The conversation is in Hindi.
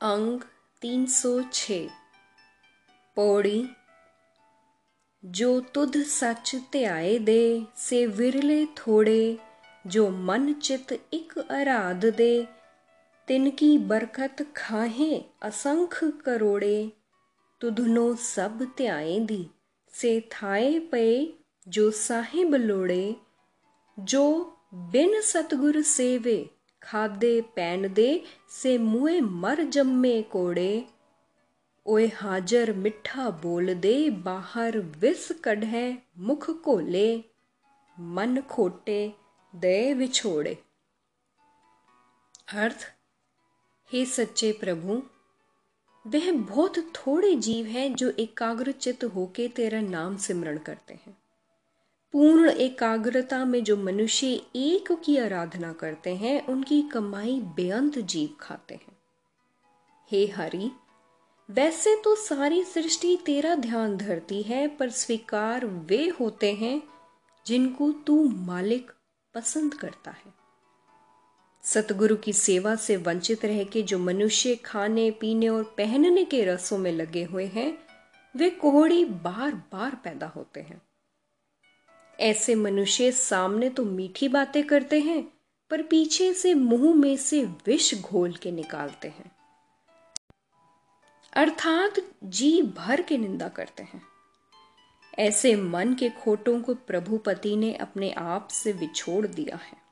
अंग 306 ਪੌੜੀ ਜੋ ਤੁਧ ਸੱਚ ਧਿਆਏ ਦੇ ਸੇ ਵਿਰਲੇ ਥੋੜੇ ਜੋ ਮਨ ਚਿਤ ਇੱਕ ਅਰਾਧ ਦੇ ਤਿਨ ਕੀ ਬਰਕਤ ਖਾਹੇ ਅਸੰਖ ਕਰੋੜੇ ਤੁਧਨੋ ਸਭ ਧਿਆਏ ਦੀ ਸੇ ਥਾਏ ਪਏ ਜੋ ਸਾਹਿਬ ਲੋੜੇ ਜੋ ਬਿਨ ਸਤਗੁਰ खादे पैन दे, से मुए मर जम्मे कोड़े। ओए हाजर मिठा बोल दे, बाहर विस कढ़े मुख कोले। मन खोटे, दे विछोड़े। अर्थ, हे सच्चे प्रभु, वह बहुत थोड़े जीव हैं जो एकाग्रचित होके तेरा नाम सिमरण करते हैं। पूर्ण एकाग्रता में जो मनुष्य एक की आराधना करते हैं, उनकी कमाई बेअंत जीव खाते हैं। हे हरि, वैसे तो सारी सृष्टि तेरा ध्यान धरती है, पर स्वीकार वे होते हैं जिनको तू मालिक पसंद करता है। सतगुरु की सेवा से वंचित रह के जो मनुष्य खाने, पीने और पहनने के रसों में लगे हुए हैं, वे कोहड़ी बार बार पैदा होते हैं। ऐसे मनुष्य सामने तो मीठी बातें करते हैं, पर पीछे से मुँह में से विष घोल के निकालते हैं। अर्थात जी भर के निंदा करते हैं। ऐसे मन के खोटों को प्रभुपति ने अपने आप से विछोड़ दिया है।